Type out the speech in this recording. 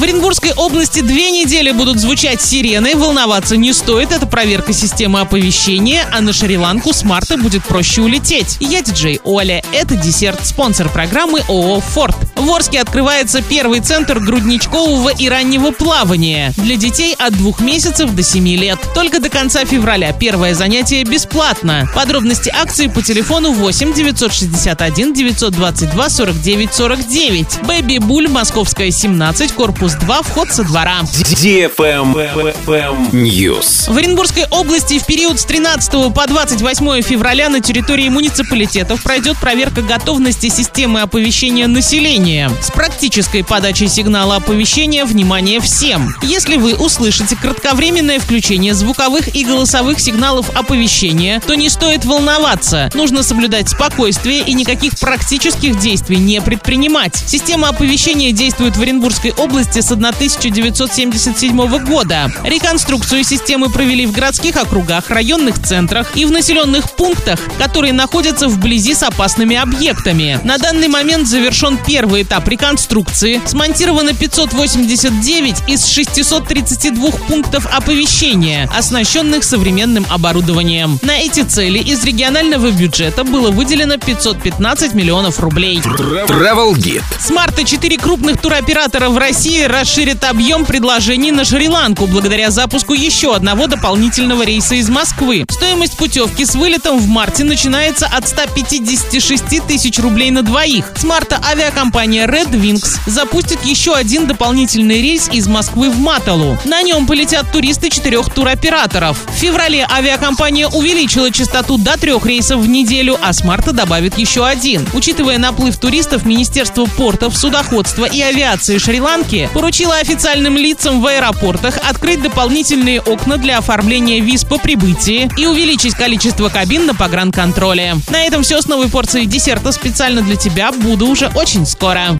В Оренбургской области две недели будут звучать сирены. Волноваться не стоит. Это проверка системы оповещения. А на Шри-Ланку с марта будет проще улететь. Я диджей Оля. Это десерт. Спонсор программы ООО «Форд». В Орске открывается первый центр грудничкового и раннего плавания для детей от двух месяцев до 7 лет. Только до конца февраля первое занятие бесплатно. Подробности акции по телефону 8 961 922 49 49. Бэби Буль, Московская, 17, корпус 2, вход со двора. News. В Оренбургской области в период с 13 по 28 февраля на территории муниципалитетов пройдет проверка готовности системы оповещения населения с практической подачей сигнала оповещения «Внимание всем!». Если вы услышите кратковременное включение звуковых и голосовых сигналов оповещения, то не стоит волноваться. Нужно соблюдать спокойствие и никаких практических действий не предпринимать. Система оповещения действует в Оренбургской области с 1977 года. Реконструкцию системы провели в городских округах, районных центрах и в населенных пунктах, которые находятся вблизи с опасными объектами. На данный момент завершен первый этап реконструкции. Смонтировано 589 из 632 пунктов оповещения, оснащенных современным оборудованием. На эти цели из регионального бюджета было выделено 515 миллионов рублей. Travel Guide. С марта четыре крупных туроператора в России расширят объем предложений на Шри-Ланку благодаря запуску еще одного дополнительного рейса из Москвы. Стоимость путевки с вылетом в марте начинается от 156 тысяч рублей на двоих. С марта авиакомпания Red Wings запустит еще один дополнительный рейс из Москвы в Маталу. На нем полетят туристы четырех туроператоров. В феврале авиакомпания увеличила частоту до трех рейсов в неделю, а с марта добавит еще один. Учитывая наплыв туристов, Министерство портов, судоходства и авиации Шри-Ланки поручило официальным лицам в аэропортах открыть дополнительные окна для оформления виз по прибытии и увеличить количество кабин на погранконтроле. На этом все с новой порцией десерта специально для тебя. Буду уже очень скоро.